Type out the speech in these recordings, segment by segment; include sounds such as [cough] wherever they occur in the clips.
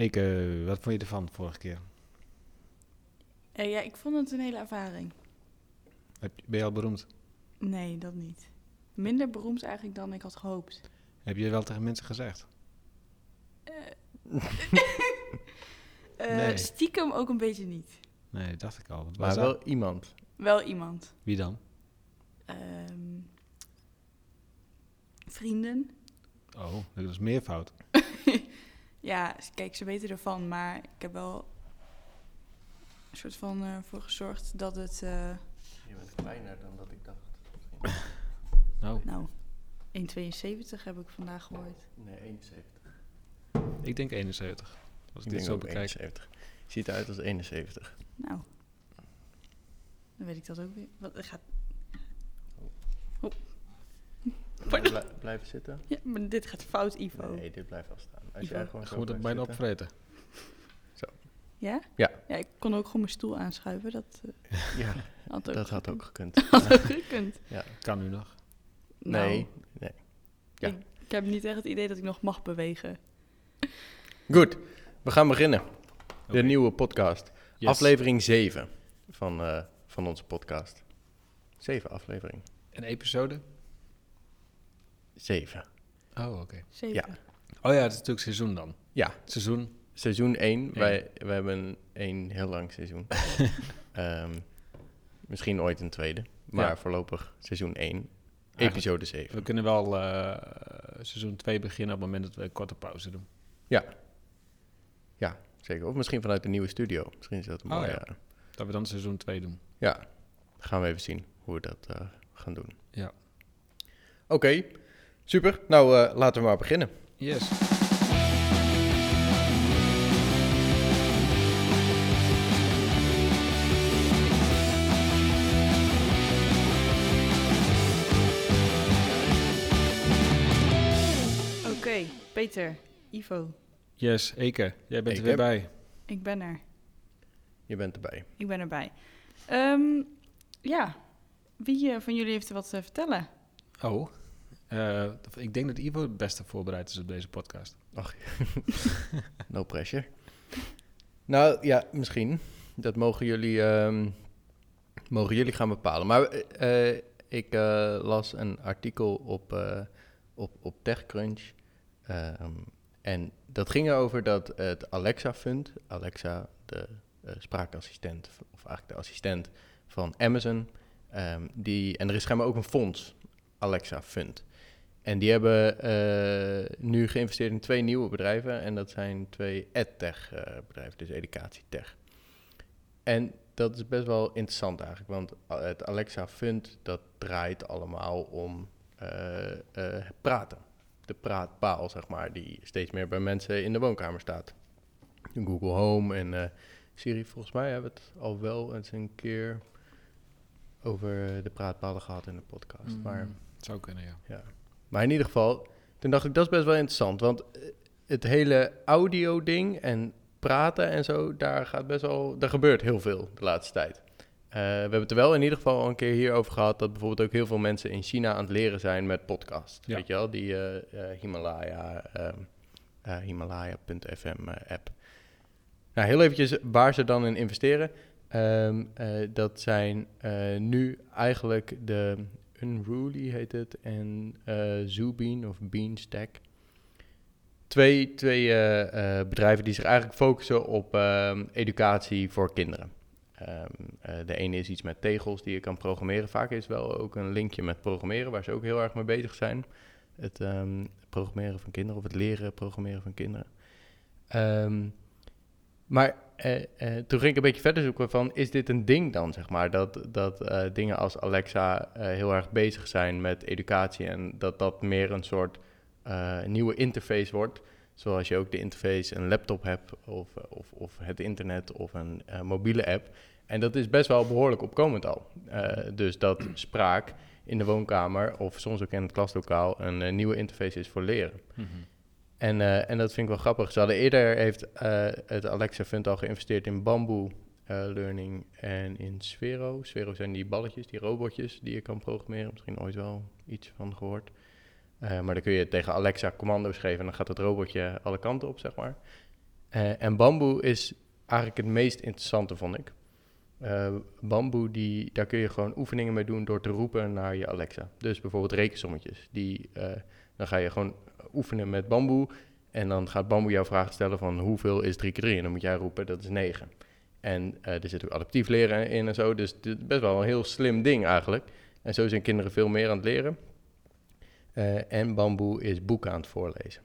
Eke, wat vond je ervan vorige keer? Eh, ja, ik vond het een hele ervaring. Heb, ben je al beroemd? Nee, dat niet. Minder beroemd eigenlijk dan ik had gehoopt. Heb je wel tegen mensen gezegd? Eh, [laughs] Nee. Stiekem ook een beetje niet. Nee, dat dacht ik al. Maar dat? wel iemand. Wel iemand. Wie dan? Ehm, vrienden. Oh, dat is meervoud. Ja, kijk, ze weten ervan, maar ik heb wel een soort van eh, voor gezorgd dat het, eh, Je bent kleiner dan dat ik dacht. [laughs] Nou, nou, 1,72 heb ik vandaag gehoord. Nee, 71. ik denk 71. Als ik, Ik dit denk zo ook bekijk. 71. Ziet eruit als 71. Nou, dan weet ik dat ook weer. Wat, het gaat, Pardon. Blij- blijven zitten? ja, maar dit gaat fout, Ivo. Nee, dit blijft wel staan. Als Ivo. jij gewoon Je zo moet het blijft bijna zitten. opvreten. Ja? Ja. Ja, ik kon ook gewoon mijn stoel aanschuiven. Dat eh, [laughs] Ja, had ook dat had gekund. ook gekund. [laughs] Had ook gekund. ja. Kan nu nog. Nou, Nee, nee. ja. Ik, ik heb niet echt het idee dat ik nog mag bewegen. [laughs] Goed, we gaan beginnen. De nieuwe podcast. Yes. Aflevering 7 van, eh, van onze podcast. 7 aflevering. Een episode? 7. Oh, oké. Ja. Oh ja, het is natuurlijk seizoen dan. Ja, Seizoen. seizoen 1. Ja. Wij, wij hebben een heel lang seizoen. [laughs] Ehm, misschien ooit een tweede. Maar Ja. voorlopig seizoen 1. Eigenlijk- Episode 7. We kunnen wel eh, seizoen 2 beginnen op het moment dat we een korte pauze doen. Ja, zeker. Of misschien vanuit de nieuwe studio. Misschien is dat een Oh, mooie... ja. Dat we dan seizoen 2 doen. Ja, gaan we even zien hoe we dat eh, gaan doen. Ja. Oké, super. Nou, eh, laten we maar beginnen. Yes. Oké, Peter, Ivo, Yes, Eke, jij bent Eke. er weer bij. ik ben er. Je bent erbij. Ik ben erbij. Ehm, ja, wie eh, van jullie heeft er wat te vertellen? Oh, eh, ik denk dat Ivo het beste voorbereid is op deze podcast. [laughs] No pressure. nou ja, misschien. Dat mogen jullie, ehm, mogen jullie gaan bepalen. Maar eh, ik eh, las een artikel op, op, op TechCrunch. Ehm, en dat ging erover dat het Alexa Fund, Alexa, de spraakassistent, of eigenlijk de assistent van Amazon, ehm, die, en er is schijnbaar ook een fonds, Alexa Fund. En die hebben eh, nu geïnvesteerd in twee nieuwe bedrijven. En dat zijn twee edtech eh, bedrijven, dus educatietech. En dat is best wel interessant eigenlijk, want a- het Alexa Fund, dat draait allemaal om eh, eh, praten. De praatpaal, zeg maar, die steeds meer bij mensen in de woonkamer staat. Google Home en eh, Siri, volgens mij hebben we het al wel eens een keer over de praatpalen gehad in de podcast. Maar Mm, het zou kunnen, ja. ja. Maar in ieder geval, toen dacht ik, dat is best wel interessant. Want eh, het hele audio-ding en praten en zo, daar gaat best wel, daar gebeurt heel veel de laatste tijd. Eh, we hebben het er wel in ieder geval al een keer hier over gehad, dat bijvoorbeeld ook heel veel mensen in China aan het leren zijn met podcast. Ja. Weet je wel, die eh, Himalaya, ehm, eh, Himalaya.fm app. Nou, heel eventjes waar ze dan in investeren. Ehm, eh, dat zijn nu eigenlijk de Unruly heet het en eh Zoobean of Beanstack. Twee, twee eh, eh, bedrijven die zich eigenlijk focussen op ehm, educatie voor kinderen. Ehm, eh, de ene is iets met tegels die je kan programmeren. Vaak is wel ook een linkje met programmeren, waar ze ook heel erg mee bezig zijn. Het ehm, programmeren van kinderen of het leren programmeren van kinderen. Maar eh, eh, toen ging ik een beetje verder zoeken van, is dit een ding dan, zeg maar? Dat, dat eh, dingen als Alexa heel erg bezig zijn met educatie en dat dat meer een soort nieuwe interface wordt. Zoals je ook de interface een laptop hebt of, of, of het internet of een mobiele app. En dat is best wel behoorlijk opkomend al. Dus dat [clears throat] spraak in de woonkamer of soms ook in het klaslokaal een nieuwe interface is voor leren. Mhm. En, eh, en dat vind ik wel grappig. Ze hadden eerder heeft eh, het Alexa Fund al geïnvesteerd in Bamboo eh, Learning en in Sphero. Sphero zijn die balletjes, die robotjes die je kan programmeren. Misschien ooit wel iets van gehoord. Eh, maar dan kun je tegen Alexa commando's geven en dan gaat het robotje alle kanten op, zeg maar. En bamboe is eigenlijk het meest interessante, vond ik. Eh, bamboe, die, daar kun je gewoon oefeningen mee doen door te roepen naar je Alexa. Dus bijvoorbeeld rekensommetjes. Die, dan ga je gewoon oefenen met bamboe. En dan gaat bamboe jouw vraag stellen van hoeveel is 3 keer 3? En dan moet jij roepen, dat is 9. En eh, er zit ook adaptief leren in en zo. Dus het is best wel een heel slim ding eigenlijk. En zo zijn kinderen veel meer aan het leren. Eh, en bamboe is boeken aan het voorlezen.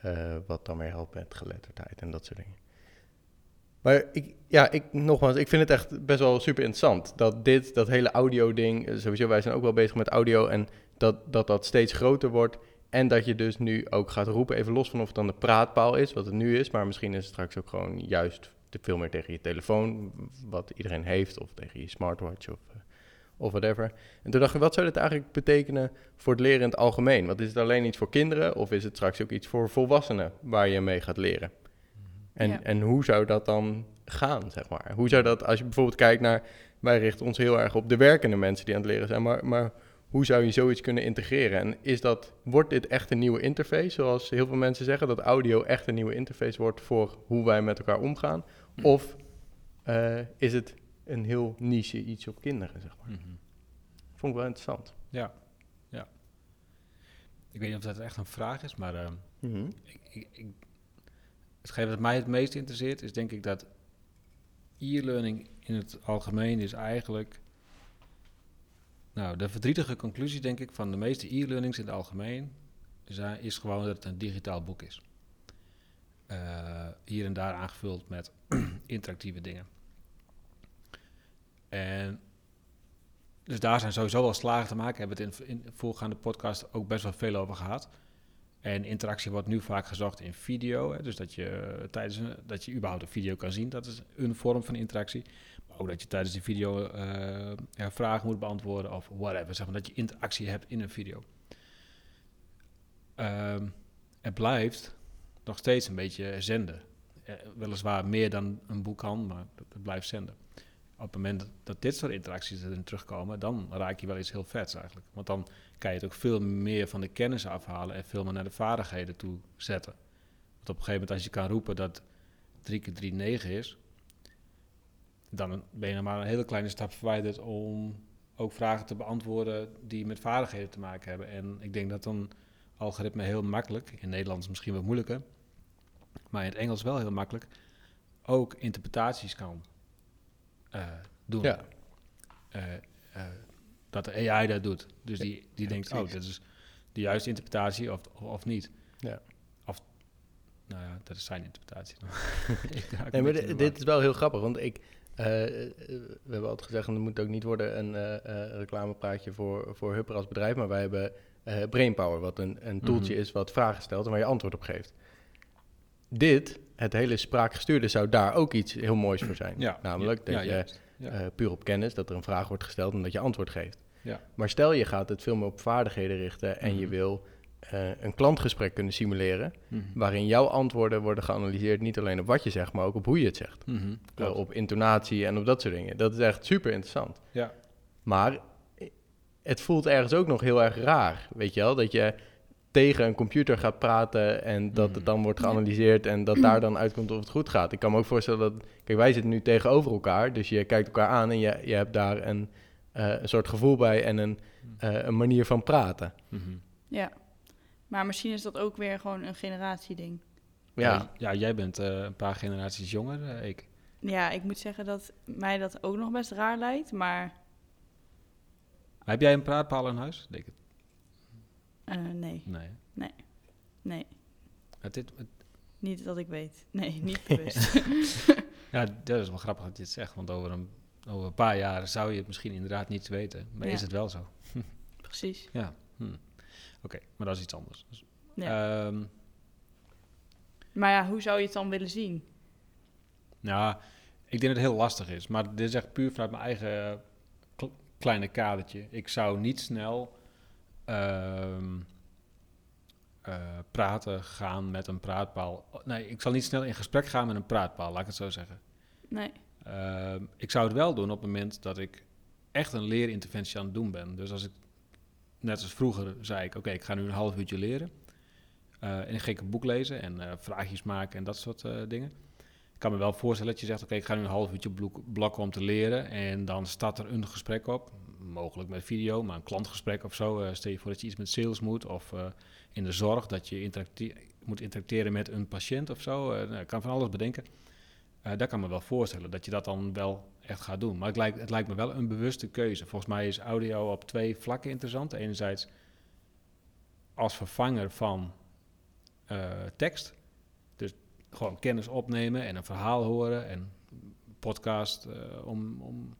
Eh, wat dan weer helpt met geletterdheid en dat soort dingen. Maar ik, ja, ik, nogmaals, ik vind het echt best wel super interessant. Dat dit, dat hele audio-ding, sowieso, wij zijn ook wel bezig met audio. En dat, dat dat steeds groter wordt. En dat je dus nu ook gaat roepen, even los van of het dan de praatpaal is, wat het nu is. Maar misschien is het straks ook gewoon juist te veel meer tegen je telefoon, wat iedereen heeft. Of tegen je smartwatch of, eh, of whatever. En toen dacht ik, wat zou dit eigenlijk betekenen voor het leren in het algemeen? Want is het alleen iets voor kinderen of is het straks ook iets voor volwassenen waar je mee gaat leren? En, Ja. en hoe zou dat dan gaan, zeg maar? Hoe zou dat, als je bijvoorbeeld kijkt naar, wij richten ons heel erg op de werkende mensen die aan het leren zijn, maar, maar hoe zou je zoiets kunnen integreren? En is dat, wordt dit echt een nieuwe interface, zoals heel veel mensen zeggen, dat audio echt een nieuwe interface wordt voor hoe wij met elkaar omgaan? Hm. Of eh, is het een heel niche iets op kinderen, zeg maar? Mhm. Vond ik wel interessant. Ja, ja. Ik weet niet of dat echt een vraag is, maar ehm, ik, ik, ik, hetgeen wat mij het meest interesseert is denk ik dat e-learning in het algemeen is eigenlijk... Nou, de verdrietige conclusie denk ik van de meeste e-learnings in het algemeen is, eh, gewoon dat het een digitaal boek is. Eh, hier en daar aangevuld met [clears throat] interactieve dingen. En dus daar zijn sowieso wel slagen te maken. Hebben we het in, in de voorgaande podcast ook best wel veel over gehad. En interactie wordt nu vaak gezocht in video. Hè, dus dat je, eh, tijdens dat je überhaupt een video kan zien. Dat is een vorm van interactie. Maar ook dat je tijdens die video eh, vragen moet beantwoorden of whatever. Zeg maar, dat je interactie hebt in een video. Ehm, het blijft nog steeds een beetje zenden. Eh, weliswaar meer dan een boek kan, maar het blijft zenden op het moment dat, dit soort interacties erin terugkomen, dan raak je wel iets heel vets eigenlijk. Want dan kan je het ook veel meer van de kennis afhalen en veel meer naar de vaardigheden toe zetten. Want op een gegeven moment als je kan roepen dat 3 keer 3 9 is, dan ben je nog maar een hele kleine stap verwijderd om ook vragen te beantwoorden die met vaardigheden te maken hebben. En ik denk dat een algoritme heel makkelijk, in Nederlands misschien wat moeilijker, maar in het Engels wel heel makkelijk, ook interpretaties kan doen. Ja. Eh, eh, dat de AI dat doet. Dus die, die ja, denkt, precies. oh, dit is de juiste interpretatie of, of, of niet. Ja. Of, nou ja, dat is zijn interpretatie. [laughs] Ik Nee, maar dit is wel heel grappig, want ik, eh, eh, we hebben altijd gezegd, en het moet ook niet worden een eh, eh, reclamepraatje voor, voor Hupper als bedrijf, maar wij hebben eh, Brainpower, wat een, een toeltje Mhm. is wat vragen stelt en waar je antwoord op geeft. Dit, het hele spraakgestuurde, zou daar ook iets heel moois voor zijn. Ja, Namelijk ja, dat ja, je eh, puur op kennis, dat er een vraag wordt gesteld en dat je antwoord geeft. Ja. Maar stel je gaat het veel meer op vaardigheden richten en je Mhm. wil eh, een klantgesprek kunnen simuleren, Mhm. waarin jouw antwoorden worden geanalyseerd, niet alleen op wat je zegt, maar ook op hoe je het zegt. Mhm, Uh, klopt. op intonatie en op dat soort dingen. Dat is echt super interessant. Ja. Maar eh, het voelt ergens ook nog heel erg raar, weet je wel? Dat je tegen een computer gaat praten en dat het dan wordt Ja. geanalyseerd en dat [clears throat] daar dan uitkomt of het goed gaat. Ik kan me ook voorstellen dat, kijk, wij zitten nu tegenover elkaar, dus je kijkt elkaar aan en je, je hebt daar een, eh, een soort gevoel bij en een, eh, een manier van praten. Mhm. Ja. Maar misschien is dat ook weer gewoon een generatieding. Ja, ja, jij bent eh, een paar generaties jonger, ik. Ja, ik moet zeggen dat mij dat ook nog best raar lijkt, maar Heb jij een praatpaal in huis? Denk het. Eh, nee, Nee. nee, Het, dit, het- niet dat ik weet. Nee, [laughs] niet bewust. [laughs] ja, dat is wel grappig dat je het zegt, want over een, over een paar jaar zou je het misschien inderdaad niet weten. Maar Ja. is het wel zo? [laughs] Precies. Ja. Hm. Oké, maar dat is iets anders. Dus, Ja. ehm, maar ja, hoe zou je het dan willen zien? Nou, ik denk dat het heel lastig is. Maar dit is echt puur vanuit mijn eigen eh, kl- kleine kadertje. Ik zou niet snel ehm, eh, praten gaan met een praatpaal. Nee, ik zal niet snel in gesprek gaan met een praatpaal, laat ik het zo zeggen. Nee. Ehm, ik zou het wel doen op het moment dat ik echt een leerinterventie aan het doen ben. Dus als ik, net als vroeger, zei ik: Oké, ik ga nu een half uurtje leren. Eh, en ik ging een boek lezen en eh, vraagjes maken en dat soort dingen. Ik kan me wel voorstellen dat je zegt, oké, ik ga nu een half uurtje blok- blokken om te leren. En dan staat er een gesprek op, mogelijk met video, maar een klantgesprek of zo. Eh, stel je voor dat je iets met sales moet of eh, in de zorg, dat je moet interacteren met een patiënt of zo. Eh, nou, ik kan van alles bedenken. Daar kan me wel voorstellen dat je dat dan wel echt gaat doen. Maar het lijkt, het lijkt me wel een bewuste keuze. Volgens mij is audio op twee vlakken interessant. Enerzijds als vervanger van tekst. Dus gewoon kennis opnemen en een verhaal horen en podcast om, om,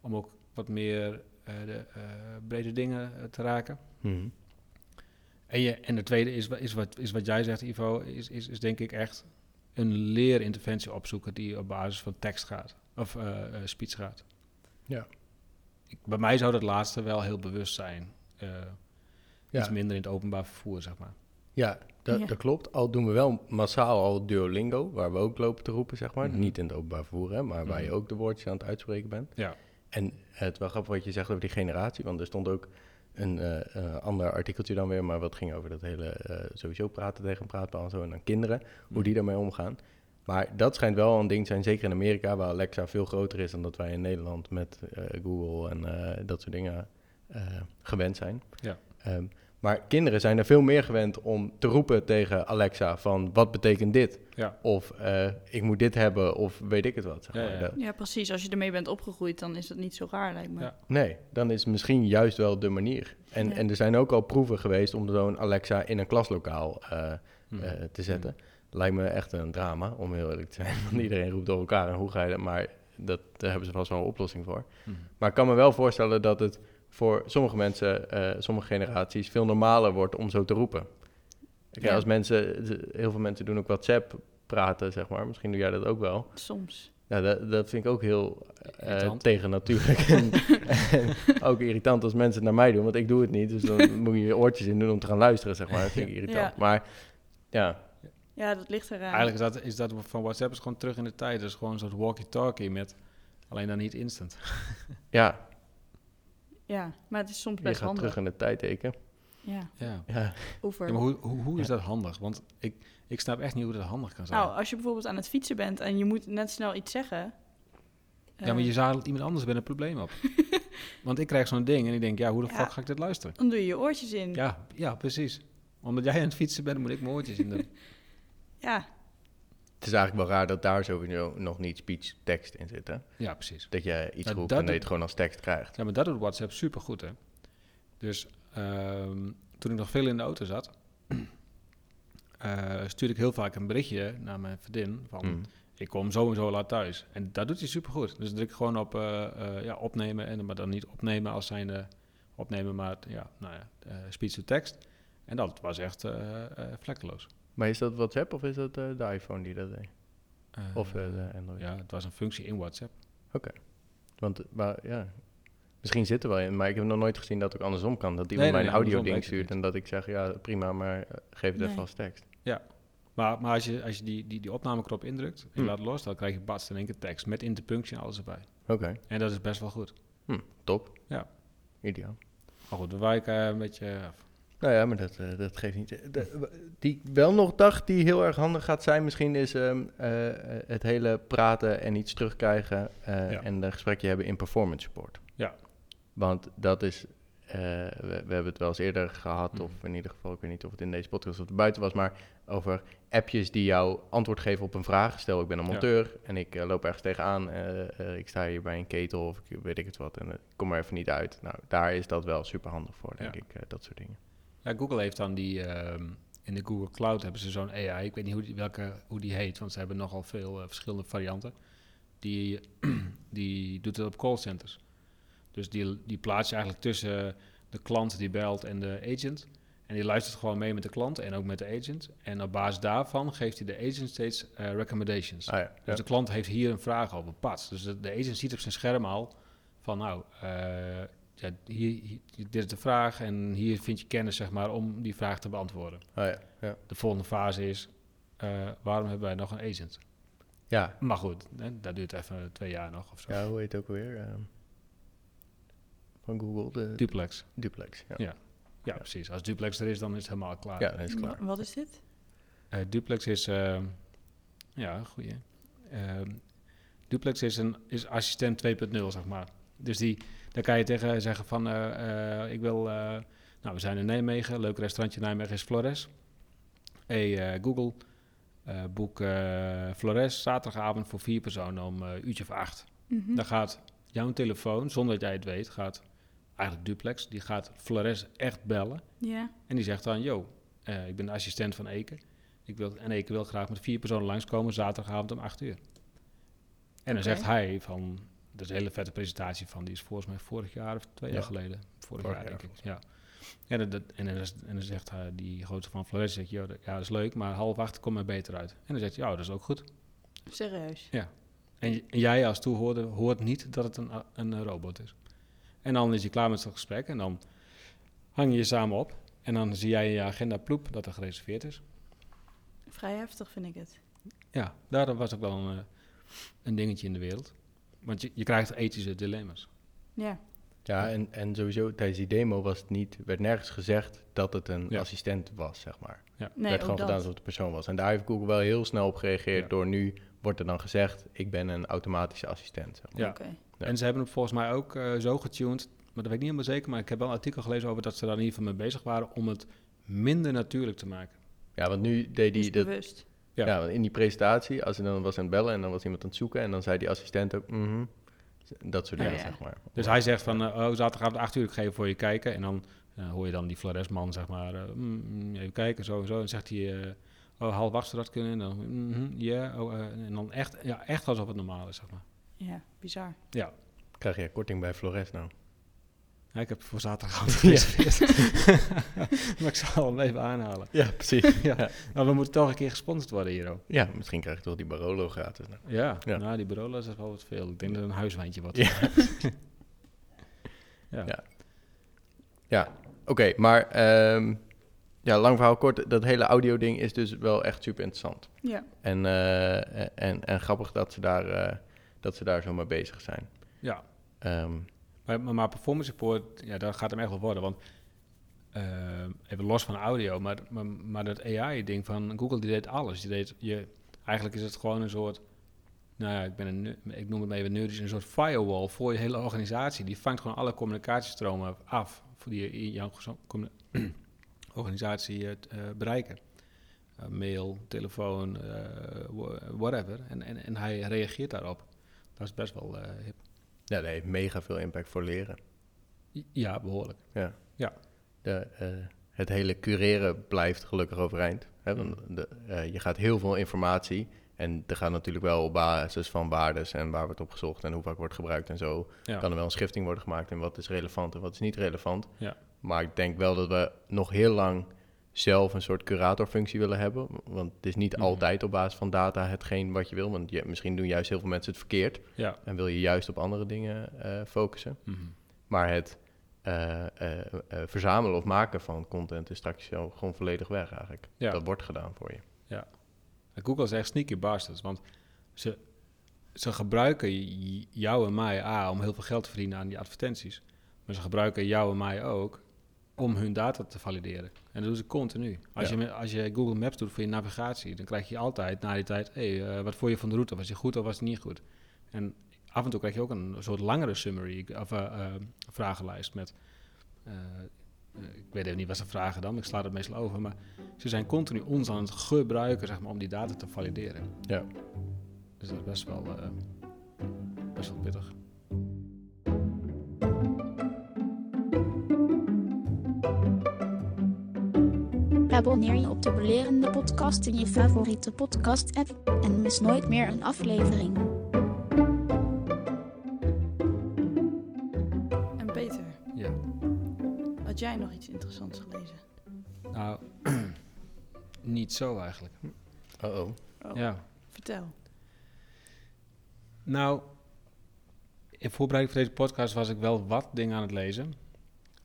om ook wat meer eh, de eh, brede dingen eh, te raken. Mhm. En, je, en de tweede is, is, wat, is wat jij zegt, Ivo, is, is, is denk ik echt een leerinterventie opzoeken die op basis van tekst gaat, of speech gaat. Ja. Ik, bij mij zou dat laatste wel heel bewust zijn. Eh, Ja. Iets minder in het openbaar vervoer, zeg maar. Ja, dat, Ja. dat klopt. Al doen we wel massaal al Duolingo, waar we ook lopen te roepen, zeg maar. Mhm. Niet in het openbaar vervoer, hè, maar waar je Mhm. ook de woordjes aan het uitspreken bent. Ja. En het wel grappig wat je zegt over die generatie, want er stond ook een eh, eh, ander artikeltje dan weer, maar wat ging over dat hele eh, sowieso praten tegen praatpaal en zo, en dan kinderen, hoe die daarmee omgaan. Maar dat schijnt wel een ding te zijn, zeker in Amerika, waar Alexa veel groter is dan dat wij in Nederland met Google en dat soort dingen gewend zijn. Ja. Ehm, maar kinderen zijn er veel meer gewend om te roepen tegen Alexa van wat betekent dit? Ja. Of eh, ik moet dit hebben of weet ik het wat. Zeg Ja, maar. ja. Precies. Als je ermee bent opgegroeid, dan is dat niet zo raar, lijkt me. Ja. Nee, dan is misschien juist wel de manier. En, Ja. en er zijn ook al proeven geweest om zo'n Alexa in een klaslokaal eh, eh, te zetten. Lijkt me echt een drama, om heel eerlijk te zijn. Want iedereen roept door elkaar en hoe ga je dat... Maar dat, daar hebben ze vast wel een oplossing voor. Mhm. Maar ik kan me wel voorstellen dat het voor sommige mensen, eh, sommige generaties, veel normaler wordt om zo te roepen. Kijk, Ja. als mensen, heel veel mensen doen ook WhatsApp praten, zeg maar. Misschien doe jij dat ook wel. Soms. Ja, dat, dat vind ik ook heel eh Irritant. tegen natuurlijk. en, [laughs] en ook irritant als mensen het naar mij doen, want ik doe het niet. Dus dan [laughs] moet je je oortjes in doen om te gaan luisteren, zeg maar. Dat vind ik irritant. Ja. Maar ja, Ja, dat ligt eraan. Eigenlijk is dat, is dat van WhatsApp is gewoon terug in de tijd. Dus gewoon een soort walkie-talkie met alleen dan niet instant. ja [laughs] Ja, maar het is soms je best gaat handig. terug in de tijd teken. Ja, Ja. Ja. over. Ja, maar hoe, hoe, hoe is dat handig? Want ik, ik snap echt niet hoe dat handig kan zijn. Nou, als je bijvoorbeeld aan het fietsen bent en je moet net snel iets zeggen. ja, maar eh, je zadelt iemand anders bij een probleem op. [laughs] Want ik krijg zo'n ding en ik denk, ja, hoe de Ja. fuck ga ik dit luisteren? Dan doe je je oortjes in. Ja. Ja, ja, precies. Omdat jij aan het fietsen bent, moet ik mijn oortjes in doen. [laughs] Het is eigenlijk wel raar dat daar sowieso nog niet speech tekst in zit, hè? Ja, precies. Dat je iets Nou, roept en dat je het gewoon als tekst krijgt. Ja, maar dat doet WhatsApp super goed, hè. Dus ehm, toen ik nog veel in de auto zat, [clears throat] eh, stuurde ik heel vaak een berichtje naar mijn vriendin van... Mm. ik kom zo en zo laat thuis. En dat doet hij supergoed. Dus druk ik gewoon op eh, eh, ja, opnemen, en, maar dan niet opnemen als zijn opnemen, maar ja, nou ja, speech to text. En dat was echt vlekkeloos. Maar is dat WhatsApp of is dat eh, de iPhone die dat deed? Eh, Of eh, de Android? ja, het was een functie in WhatsApp. Want, maar ja, misschien zit er wel in, maar ik heb nog nooit gezien dat het ook andersom kan. Dat iemand Nee, mij nee, een nee, audio ding stuurt en dat ik zeg, ja prima, maar eh, geef het Nee. even als tekst. Maar, maar als je, als je die, die, die opnameknop indrukt en Hm. laat los, dan krijg je bats in één keer tekst met interpunctie en alles erbij. Oké, En dat is best wel goed. hm, top. Ja. Ideaal. Maar goed, we wijken een beetje af. Nou ja, maar dat, eh, dat geeft niet. De- de- die wel nog dacht die heel erg handig gaat zijn, misschien is ehm, eh, eh, het hele praten en iets terugkrijgen eh, Ja. en een gesprekje hebben in performance support. Ja. Want dat is, eh, we, we hebben het wel eens eerder gehad, Mhm. of in ieder geval, ik weet niet of het in deze podcast of buiten was, maar over appjes die jou antwoord geven op een vraag. Stel, ik ben een Ja. monteur en ik eh, loop ergens tegenaan, eh, eh, ik sta hier bij een ketel of ik, weet ik het wat en eh, ik kom er even niet uit. Nou, daar is dat wel super handig voor, denk Ja. ik, eh, dat soort dingen. Ja, Google heeft dan die, ehm, in de Google Cloud hebben ze zo'n AI, ik weet niet hoe die, welke, hoe die heet, want ze hebben nogal veel eh, verschillende varianten. Die, [clears throat] die doet het op callcenters. Dus die, die plaats je eigenlijk tussen de klant die belt en de agent. En die luistert gewoon mee met de klant en ook met de agent. En op basis daarvan geeft hij de agent steeds eh, recommendations. Ah ja, ja. Dus de klant heeft hier een vraag over, pats. Dus de, de agent ziet op zijn scherm al van nou, eh, ja, hier, hier- dit is de vraag en hier vind je kennis zeg maar om die vraag te beantwoorden. Ah ja, ja. De volgende fase is, eh, waarom hebben wij nog een agent? Ja, Maar goed, hè, dat duurt even twee jaar nog of zo. ja, hoe heet het ook alweer? Ehm, van Google, de Duplex. duplex. Ja. Ja. Ja, precies. Als duplex er is, dan is het helemaal klaar. Ja, dan is het klaar. Wa- Wat is dit? Eh, duplex is, eh, ja, goeie. Ehm, duplex is een is assistent 2.0, zeg maar. Dus die, daar kan je tegen zeggen van, eh, eh, ik wil, eh, nou, we zijn in Nijmegen, leuk restaurantje Nijmegen is Flores. Hey Google, boek Flores zaterdagavond voor vier personen om eh uurtje of acht. Mhm. Dan gaat jouw telefoon, zonder dat jij het weet, gaat eigenlijk duplex, die gaat Flores echt bellen. Ja. En die zegt dan, yo, ik ben de assistent van Eke. Ik wil, en Eke wil graag met vier personen langskomen zaterdagavond om 8 uur. En dan zegt hij van, dat is een hele vette presentatie van, die is volgens mij vorig jaar of twee Ja. jaar geleden. Vorig, Vorig jaar, jaar, denk ik. Ja. En, dan- dat, en, dan, en dan zegt hij, die grote van Flores, zegt, ja, dat is leuk, maar half acht komt mij beter uit. En dan zegt hij, ja, dat is ook goed. Serieus. En, j- en jij als toehoorder hoort niet dat het een, een, eh, robot is. En dan is hij klaar met zijn gesprek en dan hang je je samen op. En dan zie jij in je agenda ploep dat er gereserveerd is. Vrij heftig vind ik het. Ja, daar was ook wel een, eh, een dingetje in de wereld. Want je, je krijgt ethische dilemma's. Ja. Ja, en, en sowieso tijdens die demo was het niet, werd nergens gezegd dat het een Ja. assistent was, zeg maar. Nee, werd ook gewoon dat. gedaan alsof het een persoon was. En daar heeft Google wel heel snel op gereageerd Ja. door nu wordt er dan gezegd, ik ben een automatische assistent. Zeg maar. Ja. Oké. Ja. En ze hebben hem volgens mij ook eh, zo getuned, maar dat weet ik niet helemaal zeker. Maar ik heb wel een artikel gelezen over dat ze daar in ieder geval mee bezig waren om het minder natuurlijk te maken. Ja, want nu deed die, dat, bewust. Ja. ja. in die presentatie, als hij dan was aan het bellen en dan was iemand aan het zoeken en dan zei die assistent ook, mhm, dat soort Ja, dingen, ja. zeg maar. Dus hij zegt van, eh, oh, zaterdagavond 8 uur, ik ga even voor je kijken. En dan eh, hoor je dan die Floresman, zeg maar, mm, mm, even kijken, zo en zo. En zegt hij, eh, oh, half acht zou dat kunnen? En dan, mhm, ja, oh, en dan echt, ja, echt alsof het normaal is, zeg maar. Ja, bizar. Ja, Krijg je korting bij Flores nou? Ja, ik heb voor zaterdagavond [laughs] gereserveerd. [laughs] maar ik zal hem even aanhalen. Ja, precies. [laughs] Ja. Nou, we moeten toch een keer gesponsord worden hier ook. Ja, misschien krijg je toch die Barolo gratis. Nou. Ja, Ja. nou die Barola is wel wat veel. Ik denk dat een huiswijntje wat. Ja. ja. Ja. Ja, oké, maar ehm, ja, lang verhaal kort, dat hele audio-ding is dus wel echt super interessant. Ja. En, eh, en, en grappig dat ze, daar, eh, dat ze daar zo mee bezig zijn. Ja. Ehm, Maar, performance support, ja, dat gaat hem echt wel worden. Want eh, even los van audio, maar, maar, maar dat AI-ding van Google, die deed alles. Die deed, je, eigenlijk is het gewoon een soort, nou ja, ik, ben een, ik noem het maar even nerdisch, een soort firewall voor je hele organisatie. Die vangt gewoon alle communicatiestromen af die in jouw [clears throat] organisatie eh, bereiken. Mail, telefoon, wha- whatever. En, en, en hij reageert daarop. Dat is best wel hip. Ja, dat heeft mega veel impact voor leren. Ja, behoorlijk. Ja. Ja. De, eh, het hele cureren blijft gelukkig overeind. Hè? Want Mm. de, eh, je gaat heel veel informatie. En er gaat natuurlijk wel op basis van waardes en waar wordt op gezocht en hoe vaak wordt gebruikt en zo. Ja. Kan er wel een schifting worden gemaakt en wat is relevant en wat is niet relevant. Ja. Maar ik denk wel dat we nog heel lang zelf een soort curatorfunctie willen hebben. Want het is niet Mhm. altijd op basis van data hetgeen wat je wil. Want je, misschien doen juist heel veel mensen het verkeerd. Ja. En wil je juist op andere dingen eh, focussen. Mhm. Maar het eh, eh, verzamelen of maken van content is straks gewoon volledig weg eigenlijk. Ja. Dat wordt gedaan voor je. En Google is echt sneaky bastards, want ze, ze gebruiken jou en mij A, om heel veel geld te verdienen aan die advertenties. Maar ze gebruiken jou en mij ook om hun data te valideren. En dat doen ze continu. Als, Ja. je, als je Google Maps doet voor je navigatie, dan krijg je altijd na die tijd, hey, eh, wat vond je van de route? Was je goed of was het niet goed? En af en toe krijg je ook een soort langere summary, of eh, eh, vragenlijst met... ik weet even niet wat ze vragen dan, ik sla het meestal over. Maar ze zijn continu ons aan het gebruiken zeg maar, om die data te valideren. Ja. Dus dat is best wel, best wel pittig. Abonneer je op de Belerende Podcast in je favoriete podcast-app en mis nooit meer een aflevering. En Peter, Ja. had jij nog iets interessants gelezen? Nou, [clears throat] niet zo eigenlijk. Oh-oh. Oh, Ja. Vertel. Nou, in voorbereiding voor deze podcast was ik wel wat dingen aan het lezen.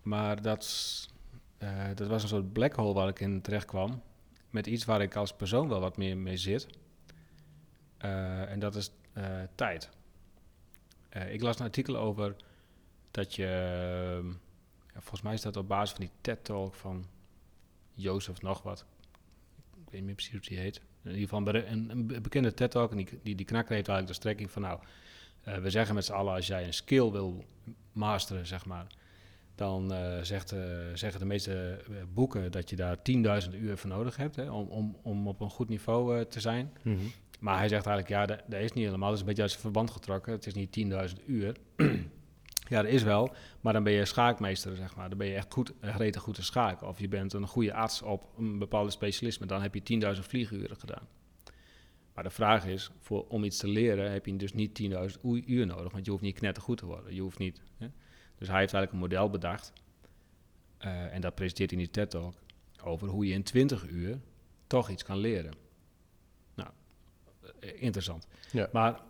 Maar dat, is, eh, dat was een soort black hole waar ik in terecht kwam. Met iets waar ik als persoon wel wat meer mee zit. Eh, en dat is eh, tijd. Ik las een artikel over dat je ja, volgens mij is dat op basis van die TED-talk van Jozef nog wat. Ik weet niet meer precies hoe die heet. In ieder geval een, een, bekende TED-talk. En die, die, die knakker heeft eigenlijk de strekking van... nou, we zeggen met z'n allen... als jij een skill wil masteren, zeg maar... dan eh, zegt, eh, zeggen de meeste eh, boeken dat je daar 10.000 uur voor nodig hebt... Hè, om, om, om op een goed niveau te zijn. Mhm. Maar hij zegt eigenlijk, ja, dat, dat is niet helemaal. Dat is een beetje uit zijn verband getrokken. Het is niet 10.000 uur. [clears throat] ja, dat is wel. Maar dan ben je schaakmeester, zeg maar. Dan ben je echt goed, rete goed te schaken. Of je bent een goede arts op een bepaalde specialisme. Dan heb je 10.000 vlieguren gedaan. Maar de vraag is, voor, om iets te leren heb je dus niet 10.000 oe- uur nodig. Want je hoeft niet knettergoed te worden. Je hoeft niet... Hè? Dus hij heeft eigenlijk een model bedacht. eh, en dat presenteert hij in die TED-talk. Over hoe je in 20 uur toch iets kan leren. Nou, eh, interessant. Ja. Maar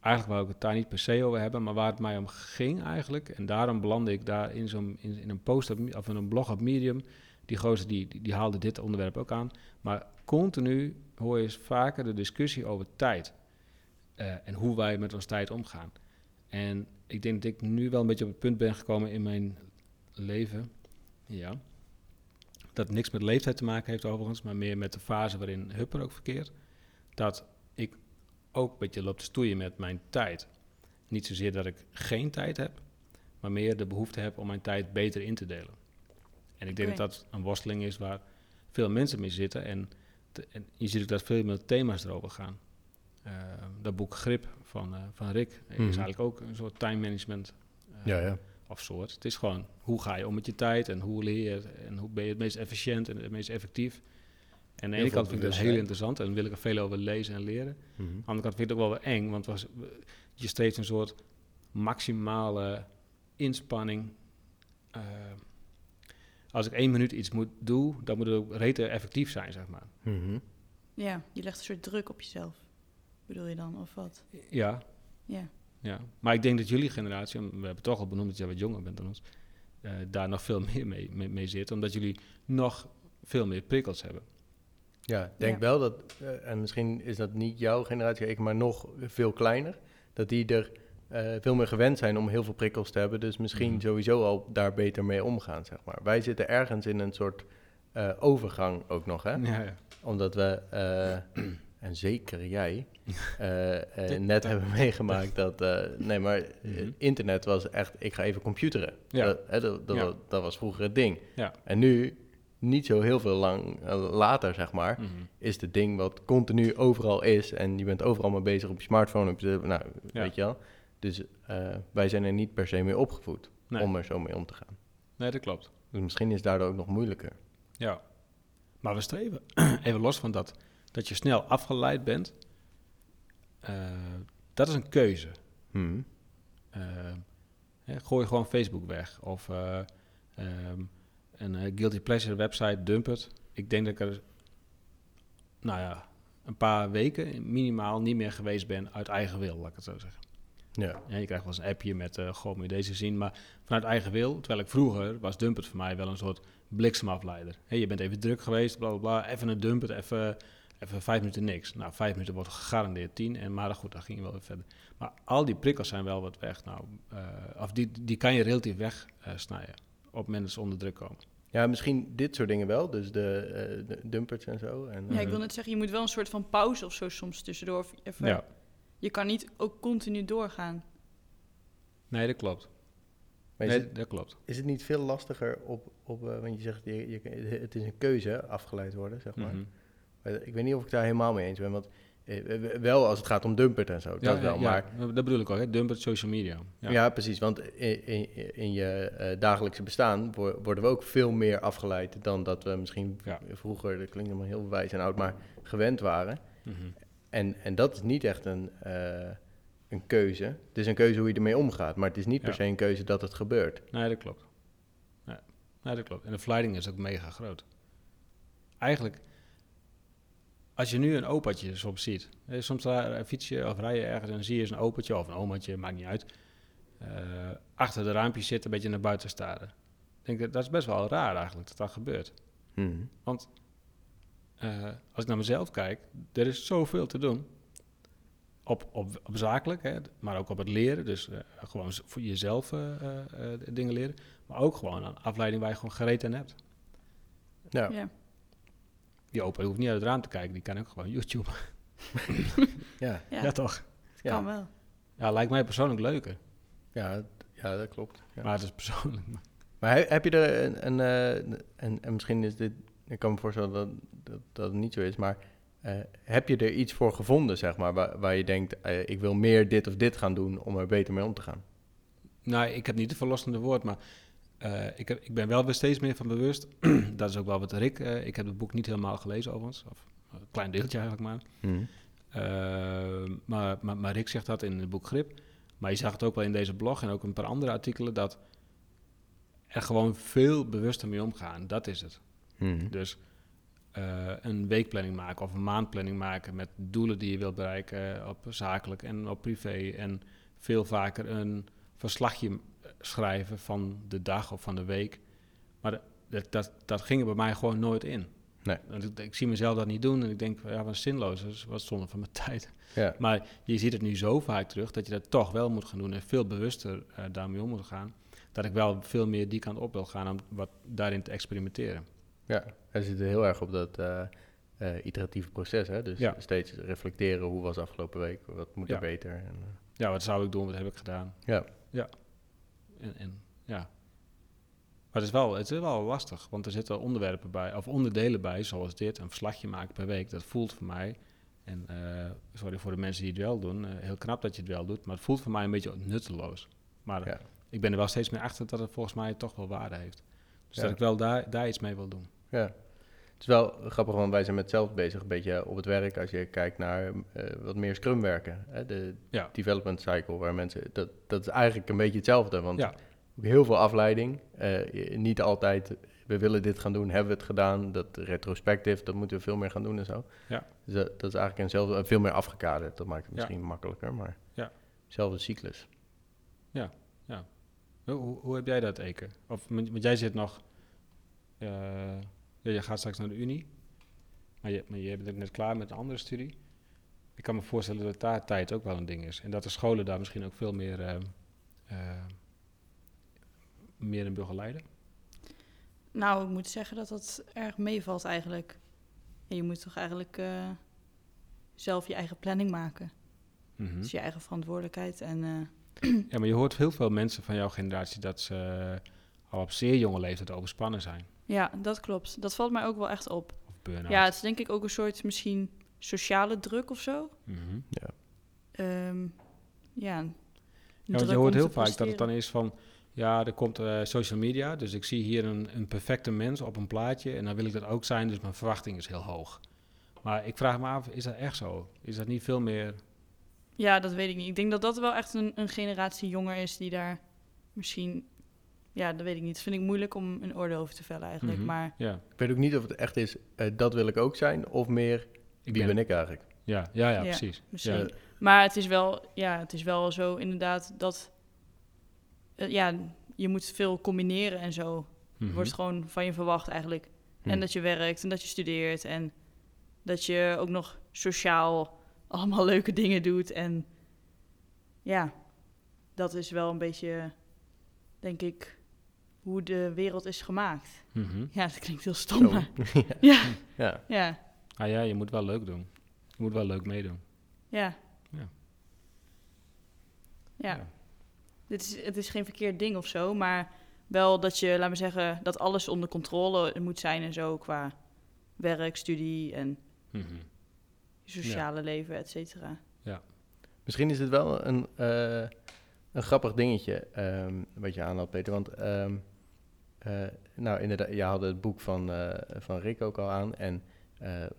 eigenlijk wou ik het daar niet per se over hebben, maar waar het mij om ging eigenlijk, en daarom belandde ik daar in, zo'n, in, in een post op, of in een blog op Medium, die gozer die, die, die haalde dit onderwerp ook aan, maar continu hoor je vaker de discussie over tijd eh, en hoe wij met ons tijd omgaan. En ik denk dat ik nu wel een beetje op het punt ben gekomen in mijn leven, ja, dat niks met leeftijd te maken heeft overigens, maar meer met de fase waarin Hupper ook verkeert, dat ik ook een beetje loop te stoeien met mijn tijd. Niet zozeer dat ik geen tijd heb, maar meer de behoefte heb om mijn tijd beter in te delen. En ik denk dat dat een worsteling is waar veel mensen mee zitten. En, te- en je ziet ook dat veel meer thema's erover gaan. Eh, dat boek Grip van, eh, van Rick Mhm. is eigenlijk ook een soort time management eh, Ja, ja. of soort. Het is gewoon hoe ga je om met je tijd en hoe leer je en hoe ben je het meest efficiënt en het meest effectief. En aan de Heel ene kant vind ik dat heel bewustzijn. interessant en wil ik er veel over lezen en leren. Mhm. Aan de andere kant vind ik het ook wel weer eng, want was, je streeft een soort maximale inspanning. Eh, als ik één minuut iets moet doen, dan moet het ook rete effectief zijn, zeg maar. Mhm. Ja, je legt een soort druk op jezelf. Bedoel je dan, of wat? Ja, Ja. ja. Maar ik denk dat jullie generatie, we hebben toch al benoemd dat jij wat jonger bent dan ons, eh, daar nog veel [laughs] meer mee, mee, mee zit, omdat jullie nog veel meer prikkels hebben. Ja, ik denk Ja. wel dat, eh, en misschien is dat niet jouw generatie, ik, maar nog veel kleiner, dat die er eh, veel meer gewend zijn om heel veel prikkels te hebben. Dus misschien Mhm. sowieso al daar beter mee omgaan, zeg maar. Wij zitten ergens in een soort eh, overgang ook nog, hè? Ja, ja. Omdat we, eh, en zeker jij, [laughs] eh, eh, net hebben meegemaakt dat, eh, nee, maar Mhm. internet was echt, ik ga even computeren. Ja. Dat, hè, dat, dat, Ja. dat was vroeger het ding. Ja. En nu, niet zo heel veel lang later, zeg maar, Mhm. is het ding wat continu overal is. En je bent overal mee bezig op je smartphone, op je, nou, Ja. weet je wel. Dus eh, wij zijn er niet per se mee opgevoed Nee. om er zo mee om te gaan. nee, dat klopt. Dus misschien is het daardoor ook nog moeilijker. Ja. Maar we streven, [clears throat] even los van dat, dat je snel afgeleid bent, eh, dat is een keuze. Hm. Eh, hè, gooi gewoon Facebook weg. Of eh, ehm, een guilty pleasure website, dump het. Ik denk dat ik er, nou ja, een paar weken minimaal niet meer geweest ben uit eigen wil, laat ik het zo zeggen. Ja. Ja, je krijgt wel eens een appje met, eh goh, moet je deze zien. Maar vanuit eigen wil, terwijl ik vroeger, was Dumpert voor mij wel een soort bliksemafleider. Hé, je bent even druk geweest, bla bla bla, even een Dumpert, even, even vijf minuten niks. Nou, vijf minuten wordt gegarandeerd tien, en, maar goed, dan ging je wel weer verder. Maar al die prikkels zijn wel wat weg. Nou, eh, of die, die kan je relatief wegsnijden op moment dat ze onder druk komen. ja, misschien dit soort dingen wel. Dus de, eh, de dumpers en zo. En, Ja, ik eh, wil net zeggen, je moet wel een soort van pauze of zo soms tussendoor. of Even, Ja, Je kan niet ook continu doorgaan. nee, dat klopt. maar Nee, het, dat klopt. is het niet veel lastiger op, op eh, want je zegt, je, je, het is een keuze, afgeleid worden, zeg maar. Mhm. Maar Ik weet niet of ik daar helemaal mee eens ben, want eh, wel als het gaat om dumpert en zo, dat wel. ja, maar ja, dat bedoel ik ook, hè? Dumpert social media. Ja, precies. Want in, in, in je eh, dagelijkse bestaan wo- worden we ook veel meer afgeleid dan dat we misschien vroeger, dat klinkt helemaal heel wijs en oud, maar gewend waren. Mhm. En, en dat is niet echt een, eh, een keuze. Het is een keuze hoe je ermee omgaat, maar het is niet per se een keuze dat het gebeurt. Nee, dat klopt. Nee, nee, dat klopt. En de verleiding is ook mega groot. Eigenlijk, als je nu een opaatje soms ziet, hè, soms daar fiets je of rij je ergens en dan zie je eens een opaatje of een omaatje, maakt niet uit, eh, achter de raampjes zitten, een beetje naar buiten staren. Ik denk dat, dat is best wel raar eigenlijk dat dat gebeurt. Mhm. Eh, als ik naar mezelf kijk, er is zoveel te doen. op, op, op zakelijk, hè, maar ook op het leren. Dus eh, gewoon voor jezelf eh, eh, eh, dingen leren. Maar ook gewoon een afleiding waar je gewoon gereed aan hebt. Ja. Ja. Die opa hoeft niet uit het raam te kijken, die kan ook gewoon YouTube. [laughs] Ja. Ja, Ja, toch? Ja. kan wel. Ja, lijkt mij persoonlijk leuker. Ja, ja, dat klopt. Ja. Maar het is persoonlijk. Maar he- heb je er een, een, eh, en, en misschien is dit, ik kan me voorstellen dat dat, dat het niet zo is, maar eh, heb je er iets voor gevonden, zeg maar, waar, waar je denkt, eh, ik wil meer dit of dit gaan doen om er beter mee om te gaan? Nou, ik heb niet het verlossende woord, maar eh, ik, heb, ik ben wel weer steeds meer van bewust. [clears throat] dat is ook wel wat Rick... eh, ik heb het boek niet helemaal gelezen overigens. Of een klein deeltje eigenlijk maar. Eh, maar, maar, maar Rick zegt dat in het boek Grip. Maar je zag het ook wel in deze blog en ook een paar andere artikelen... dat er gewoon veel bewuster mee omgaan. Dat is het. Mhm. Dus een weekplanning maken of een maandplanning maken... met doelen die je wilt bereiken op zakelijk en op privé. En veel vaker een verslagje schrijven van de dag of van de week. Maar dat, dat, dat ging er bij mij gewoon nooit in. Nee. Ik, ik zie mezelf dat niet doen en ik denk, ja, wat zinloos, dat is wat zonde van mijn [laughs] tijd. Ja. Maar je ziet het nu zo vaak terug dat je dat toch wel moet gaan doen en veel bewuster eh, daarmee om moet gaan. Dat ik wel veel meer die kant op wil gaan om wat daarin te experimenteren. ja, hij zit er heel erg op dat eh, eh, iteratieve proces, hè? dus Ja. steeds reflecteren, hoe was afgelopen week, wat moet Ja. er beter? En, Ja, wat zou ik doen, wat heb ik gedaan? ja. En, en ja. Maar het is, wel, het is wel lastig, want er zitten onderwerpen bij, of onderdelen bij, zoals dit, een verslagje maken per week. Dat voelt voor mij, en eh, sorry voor de mensen die het wel doen, eh, heel knap dat je het wel doet, maar het voelt voor mij een beetje nutteloos. Maar Ja. ik ben er wel steeds meer achter dat het volgens mij toch wel waarde heeft. Dus Ja. dat ik wel daar, daar iets mee wil doen. Ja. Het is wel grappig, want wij zijn met hetzelfde bezig, een beetje op het werk. Als je kijkt naar eh, wat meer scrum werken, hè? de Ja. development cycle, waar mensen, dat, dat is eigenlijk een beetje hetzelfde. Want Ja. heel veel afleiding, eh, niet altijd, we willen dit gaan doen, hebben we het gedaan, dat retrospectief, dat moeten we veel meer gaan doen en zo. Ja. Dus dat, dat is eigenlijk eenzelfde, en veel meer afgekaderd, dat maakt het Ja. misschien makkelijker, maar Ja. dezelfde cyclus. Hoe, hoe, hoe heb jij dat, Eke? Of, want jij zit nog... eh, ja, je gaat straks naar de Unie. Maar je, maar je bent net klaar met een andere studie. Ik kan me voorstellen dat daar tijd ook wel een ding is. En dat de scholen daar misschien ook veel meer, eh, eh, meer in begeleiden. Nou, ik moet zeggen dat dat erg meevalt eigenlijk. En je moet toch eigenlijk eh, zelf je eigen planning maken. Dat is je eigen verantwoordelijkheid. En eh, Ja, maar je hoort heel veel mensen van jouw generatie dat ze eh, al op zeer jonge leeftijd overspannen zijn. Ja, dat klopt. Dat valt mij ook wel echt op. Ja, het is denk ik ook een soort misschien sociale druk of zo. Mhm. Ehm, ja, een Ja, want je hoort heel vaak dat het dan is van... Ja, er komt eh, social media, dus ik zie hier een, een perfecte mens op een plaatje... en dan wil ik dat ook zijn, dus mijn verwachting is heel hoog. Maar ik vraag me af, is dat echt zo? Is dat niet veel meer... Ja, dat weet ik niet. Ik denk dat dat wel echt een, een generatie jonger is die daar misschien... Ja, dat weet ik niet. Dat vind ik moeilijk om een oordeel over te vellen eigenlijk. Mhm. Maar Ja, Ik weet ook niet of het echt is, eh, dat wil ik ook zijn, of meer, ik wie ben ik eigenlijk? Ja, ja, ja, Ja. precies. misschien... Ja, Maar het is wel, ja, het is wel zo inderdaad dat... eh, ja, je moet veel combineren en zo. mhm. Wordt gewoon van je verwacht eigenlijk. En dat je werkt en dat je studeert en dat je ook nog sociaal [laughs] allemaal leuke dingen doet. En ja, dat is wel een beetje, denk ik, hoe de wereld is gemaakt. Mhm. Ja, dat klinkt heel stom, Zo. maar [laughs] ja. ja, ja. ja, Ah ja, je moet wel leuk doen. Je moet wel leuk meedoen. ja. Ja. Ja. Dit is, het is geen verkeerd ding of zo, maar wel dat je, laat me zeggen, dat alles onder controle moet zijn en zo qua werk, studie en je sociale leven, et cetera. Misschien is het wel een, eh, een grappig dingetje ehm, wat je aanhaalt, Peter. Want ehm, eh, nou, inderdaad, je had het boek van, eh, van Rick ook al aan. En eh, eh,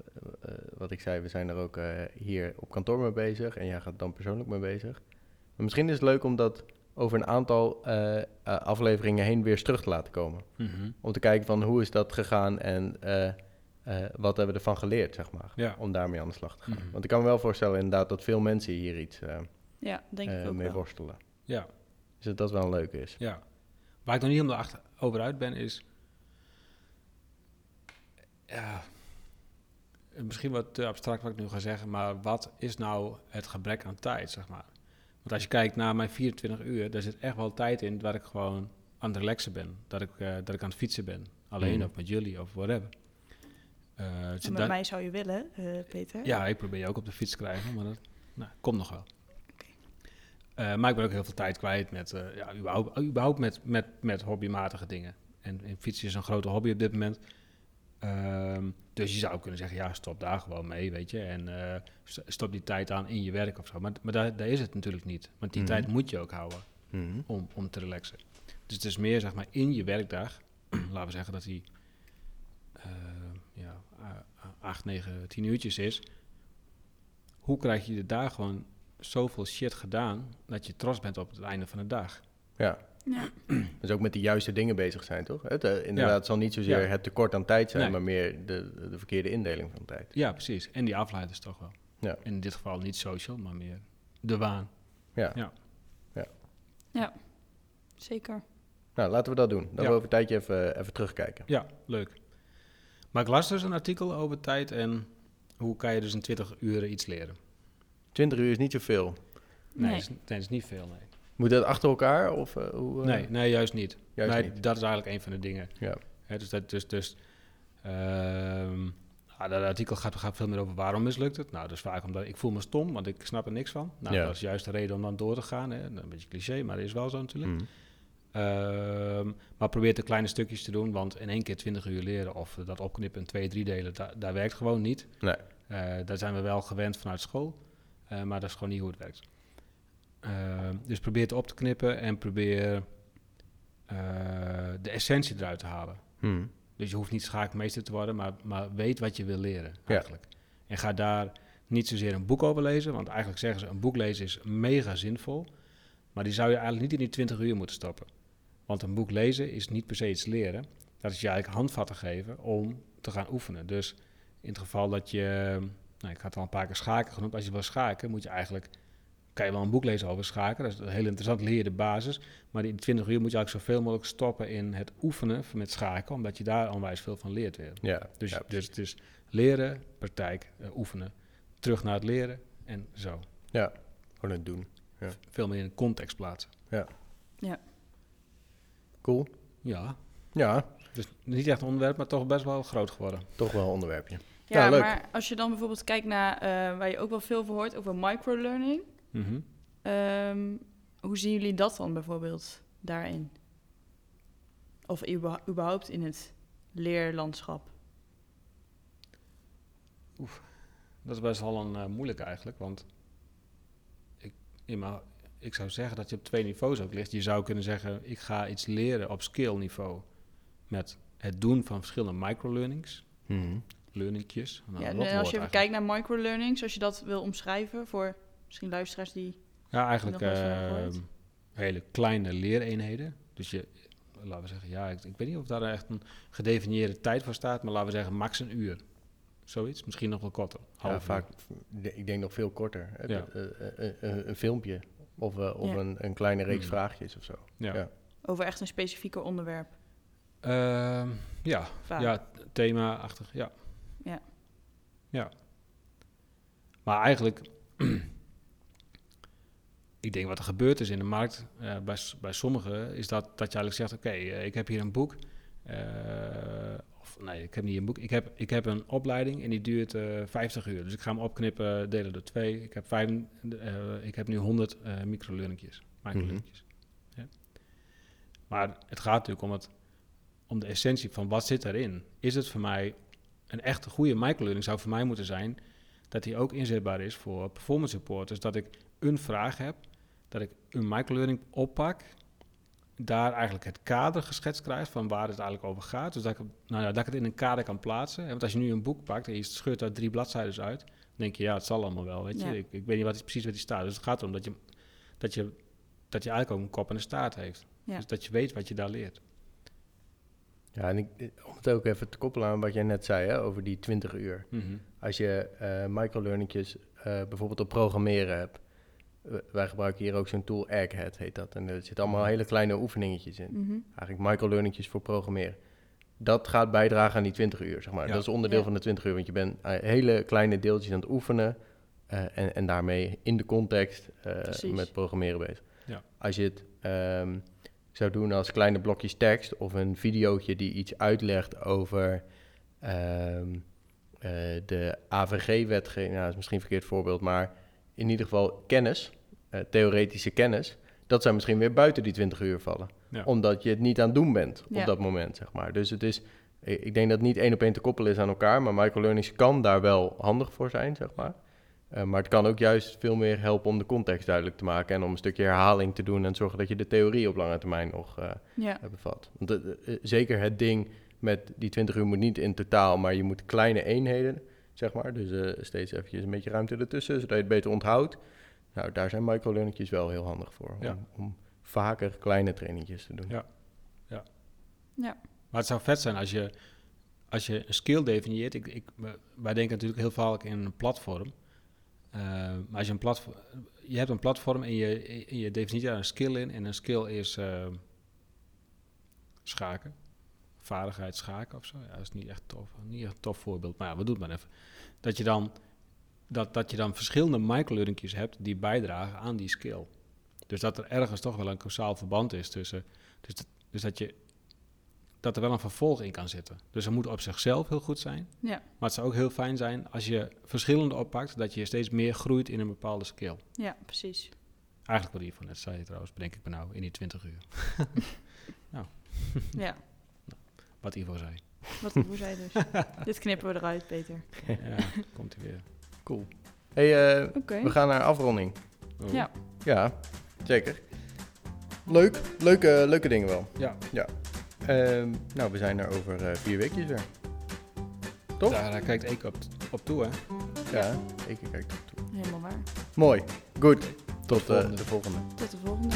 wat ik zei, we zijn er ook eh, hier op kantoor mee bezig. En jij gaat dan persoonlijk mee bezig. Maar misschien is het leuk om dat over een aantal eh, eh, afleveringen heen weer eens terug te laten komen. Mhm. Om te kijken van hoe is dat gegaan en eh, eh, wat hebben we ervan geleerd, zeg maar. Ja. Om daarmee aan de slag te gaan. Mhm. Want ik kan me wel voorstellen inderdaad dat veel mensen hier iets eh, Ja, denk ik ook mee wel. worstelen. Ja, Dus dat dat wel een leuke is. ja. Waar ik nog niet helemaal achter, over uit ben, is... Ja, eh, misschien wat te abstract wat ik nu ga zeggen, maar wat is nou het gebrek aan tijd, zeg maar? Want als je kijkt naar mijn 24 uur, daar zit echt wel tijd in waar ik gewoon aan het relaxen ben. Dat ik, eh, dat ik aan het fietsen ben. Alleen Mhm. of met jullie of whatever. Eh, dus En met dat- mij zou je willen, eh, Peter. Ja, ik probeer je ook op de fiets te krijgen, maar dat nou, komt nog wel. Eh, maar ik ben ook heel veel tijd kwijt met, eh, ja, überhaupt, überhaupt met, met, met hobbymatige dingen. En, en fietsen is een grote hobby op dit moment. Ehm, dus je zou kunnen zeggen, ja, stop daar gewoon mee, weet je. En eh, st- stop die tijd aan in je werk of zo. Maar, maar daar, daar is het natuurlijk niet. Want die Mhm. tijd moet je ook houden Mhm. om, om te relaxen. Dus het is meer, zeg maar, in je werkdag. [clears throat] laten we zeggen dat die ja, a- a- acht, negen, tien uurtjes is. Hoe krijg je daar gewoon zoveel shit gedaan dat je trots bent op het einde van de dag? Ja, Ja. dus ook met de juiste dingen bezig zijn, toch? Het, eh, inderdaad, het zal niet zozeer Ja. het tekort aan tijd zijn, Nee. maar meer de, de verkeerde indeling van tijd. Ja, precies. En die afleiders toch wel. Ja. In dit geval niet social, maar meer de waan. Ja. Ja. Zeker. Nou, laten we dat doen. Dan Ja. we over een tijdje even, even terugkijken. Ja, leuk. Maar ik las dus een artikel over tijd en hoe kan je dus in 20 uur iets leren. 20 uur is niet zoveel. Nee, Nee. Is, nee, is niet veel, nee. Moet dat achter elkaar? Of, eh, hoe, eh? Nee, nee, juist niet. Juist nee, niet. Dat is eigenlijk een van de dingen. Ja. Hè, dus dat, dus, dus ehm, ah, dat artikel gaat, gaat veel meer over waarom mislukt het. Nou, dus vaak omdat ik voel me stom, want ik snap er niks van. Nou, Ja. dat is juist de reden om dan door te gaan. Hè. Een beetje cliché, maar dat is wel zo natuurlijk. Mhm. Ehm, maar probeer de kleine stukjes te doen, want in één keer 20 uur leren of dat opknippen in twee, drie delen, da- daar werkt gewoon niet. Nee. Eh, daar zijn we wel gewend vanuit school, eh, maar dat is gewoon niet hoe het werkt. Ehm, dus probeer het op te knippen en probeer eh, de essentie eruit te halen. Mhm. Dus je hoeft niet schaakmeester te worden, maar, maar weet wat je wil leren Ja. eigenlijk. En ga daar niet zozeer een boek over lezen, want eigenlijk zeggen ze een boek lezen is mega zinvol, maar die zou je eigenlijk niet in die 20 uur moeten stoppen. Want een boek lezen is niet per se iets leren, dat is je eigenlijk handvatten geven om te gaan oefenen. Dus in het geval dat je, nou, ik had al een paar keer schaken genoemd, als je wil schaken moet je eigenlijk, kan je wel een boek lezen over schaken, dat is heel interessant, leer je de basis, maar in 20 uur moet je eigenlijk zoveel mogelijk stoppen in het oefenen met schaken, omdat je daar onwijs veel van leert weer. Ja, Dus, ja, dus het is leren, praktijk, eh, oefenen, terug naar het leren en zo. ja, gewoon het doen. Veel meer in een context plaatsen. Cool. Ja, Ja, dus niet echt een onderwerp, maar toch best wel groot geworden. toch wel een onderwerpje. Ja, Ja, leuk. maar als je dan bijvoorbeeld kijkt naar eh, waar je ook wel veel voor hoort over microlearning. Mhm. ehm, hoe zien jullie dat dan bijvoorbeeld daarin? Of überha- überhaupt in het leerlandschap? Dat is best wel een eh, moeilijk eigenlijk, want ik, in mijn- ik zou zeggen dat je op twee niveaus ook ligt. Je zou kunnen zeggen, ik ga iets leren op skill niveau met het doen van verschillende microlearnings, Mhm. Learningjes. Nou, ja, en als je eigenlijk. kijkt naar microlearnings, als je dat wil omschrijven voor misschien luisteraars die... Ja, eigenlijk eh, hele kleine leereenheden. Dus je, laten we zeggen, ja, ik, ik weet niet of daar echt een gedefinieerde tijd voor staat, maar laten we zeggen max een uur. Zoiets, misschien nog wel korter. Ja, Half vaak, ik denk nog veel korter. Eh, Ja. eh, eh, eh, een, een filmpje of, eh, of Ja. een, een kleine reeks Mhm. vraagjes of zo. Ja. Ja. Over echt een specifieker onderwerp. Ehm, ja, Vaak. ja, thema-achtig, ja. Ja. Ja. Maar eigenlijk, [clears throat] ik denk wat er gebeurd is in de markt, eh, bij, bij sommigen, is dat, dat je eigenlijk zegt, oké, eh, ik heb hier een boek. eh, of nee, ik heb niet een boek. Ik heb, ik heb een opleiding en die duurt eh 50 uur. Dus ik ga hem opknippen, delen door twee. Ik heb, vijf, eh, ik heb nu 100 eh microlearningjes, microlearningjes. Ja. Maar het gaat natuurlijk om, het, om de essentie van wat zit erin. Is het voor mij een echte goede microlearning zou voor mij moeten zijn dat die ook inzetbaar is voor performance support. Dus dat ik een vraag heb, dat ik een microlearning oppak, daar eigenlijk het kader geschetst krijg van waar het eigenlijk over gaat. Dus dat ik, het- nou ja, dat ik het in een kader kan plaatsen. Want als je nu een boek pakt en je scheurt daar drie bladzijden uit, dan denk je, ja, het zal allemaal wel, weet je. Ja. Ik, ik weet niet wat, precies wat die staat. Dus het gaat erom dat je, dat je, dat je eigenlijk ook een kop en een staart heeft. Ja. Dus dat je weet wat je daar leert. Ja, en ik, om het ook even te koppelen aan wat jij net zei hè, over die 20 uur. Mhm. Als je eh microlearningjes eh, bijvoorbeeld op programmeren hebt. Wij gebruiken hier ook zo'n tool, Egghead heet dat. En er zitten allemaal hele kleine oefeningetjes in. Mhm. Eigenlijk microlearningjes voor programmeren. dat gaat bijdragen aan die 20 uur, zeg maar. Ja. Dat is onderdeel Ja. van de 20 uur, want je bent eh, hele kleine deeltjes aan het oefenen eh, en, en daarmee in de context eh, met programmeren bezig. Ja. Als je het ehm, zou doen als kleine blokjes tekst of een videootje die iets uitlegt over ehm, eh, de AVG-wetgeving, nou, dat is misschien een verkeerd voorbeeld, maar in ieder geval kennis, eh, theoretische kennis, dat zou misschien weer buiten die 20 uur vallen. Ja. Omdat je het niet aan het doen bent Ja. op dat moment, zeg maar. Dus het is, ik ik denk dat het niet één op één te koppelen is aan elkaar, maar microlearnings kan daar wel handig voor zijn, zeg maar. Eh, maar het kan ook juist veel meer helpen om de context duidelijk te maken en om een stukje herhaling te doen en zorgen dat je de theorie op lange termijn nog eh, Ja, eh, bevat. Want zeker het ding met die 20 uur moet niet in totaal, maar je moet kleine eenheden, zeg maar. Dus eh, steeds eventjes een beetje ruimte ertussen, zodat je het beter onthoudt. Nou, daar zijn microlearningjes wel heel handig voor. Om, Ja. om vaker kleine trainingjes te doen. Ja. ja, Maar het zou vet zijn als je, als je een skill definieert. Ik, ik, wij denken natuurlijk heel vaak in een platform. Eh, maar als je een platform... Je hebt een platform en je, je definieert daar een skill in. En een skill is eh, schaken. Vaardigheid schaken of zo. Ja, dat is niet echt tof. Niet een tof voorbeeld. Maar ja, we doen maar even. Dat je dan, dat, dat je dan verschillende microlearningjes hebt die bijdragen aan die skill. Dus dat er ergens toch wel een causaal verband is tussen... Dus, dus dat je dat er wel een vervolg in kan zitten. Dus dat moet op zichzelf heel goed zijn. ja, Maar het zou ook heel fijn zijn als je verschillende oppakt, dat je steeds meer groeit in een bepaalde skill. ja, precies. Eigenlijk wat Ivo net zei trouwens, bedenk ik me nou, in die 20 uur. [laughs] Ja, [laughs] Wat Ivo zei. wat hoe zei je dus? [laughs] Dit knippen we eruit, Peter. Ja, komt hij weer. Cool. Hey, eh, we gaan naar afronding. Oh. Ja, Ja, zeker. Leuk. Leuke, leuke dingen wel. Ja, Ehm, nou, we zijn er over eh, vier weekjes weer. Toch? daar eh, kijkt ik op, op toe, hè. Ja, ik kijk er toe. helemaal waar. Mooi. Goed. Tot, volgende. eh, de volgende. Tot de volgende.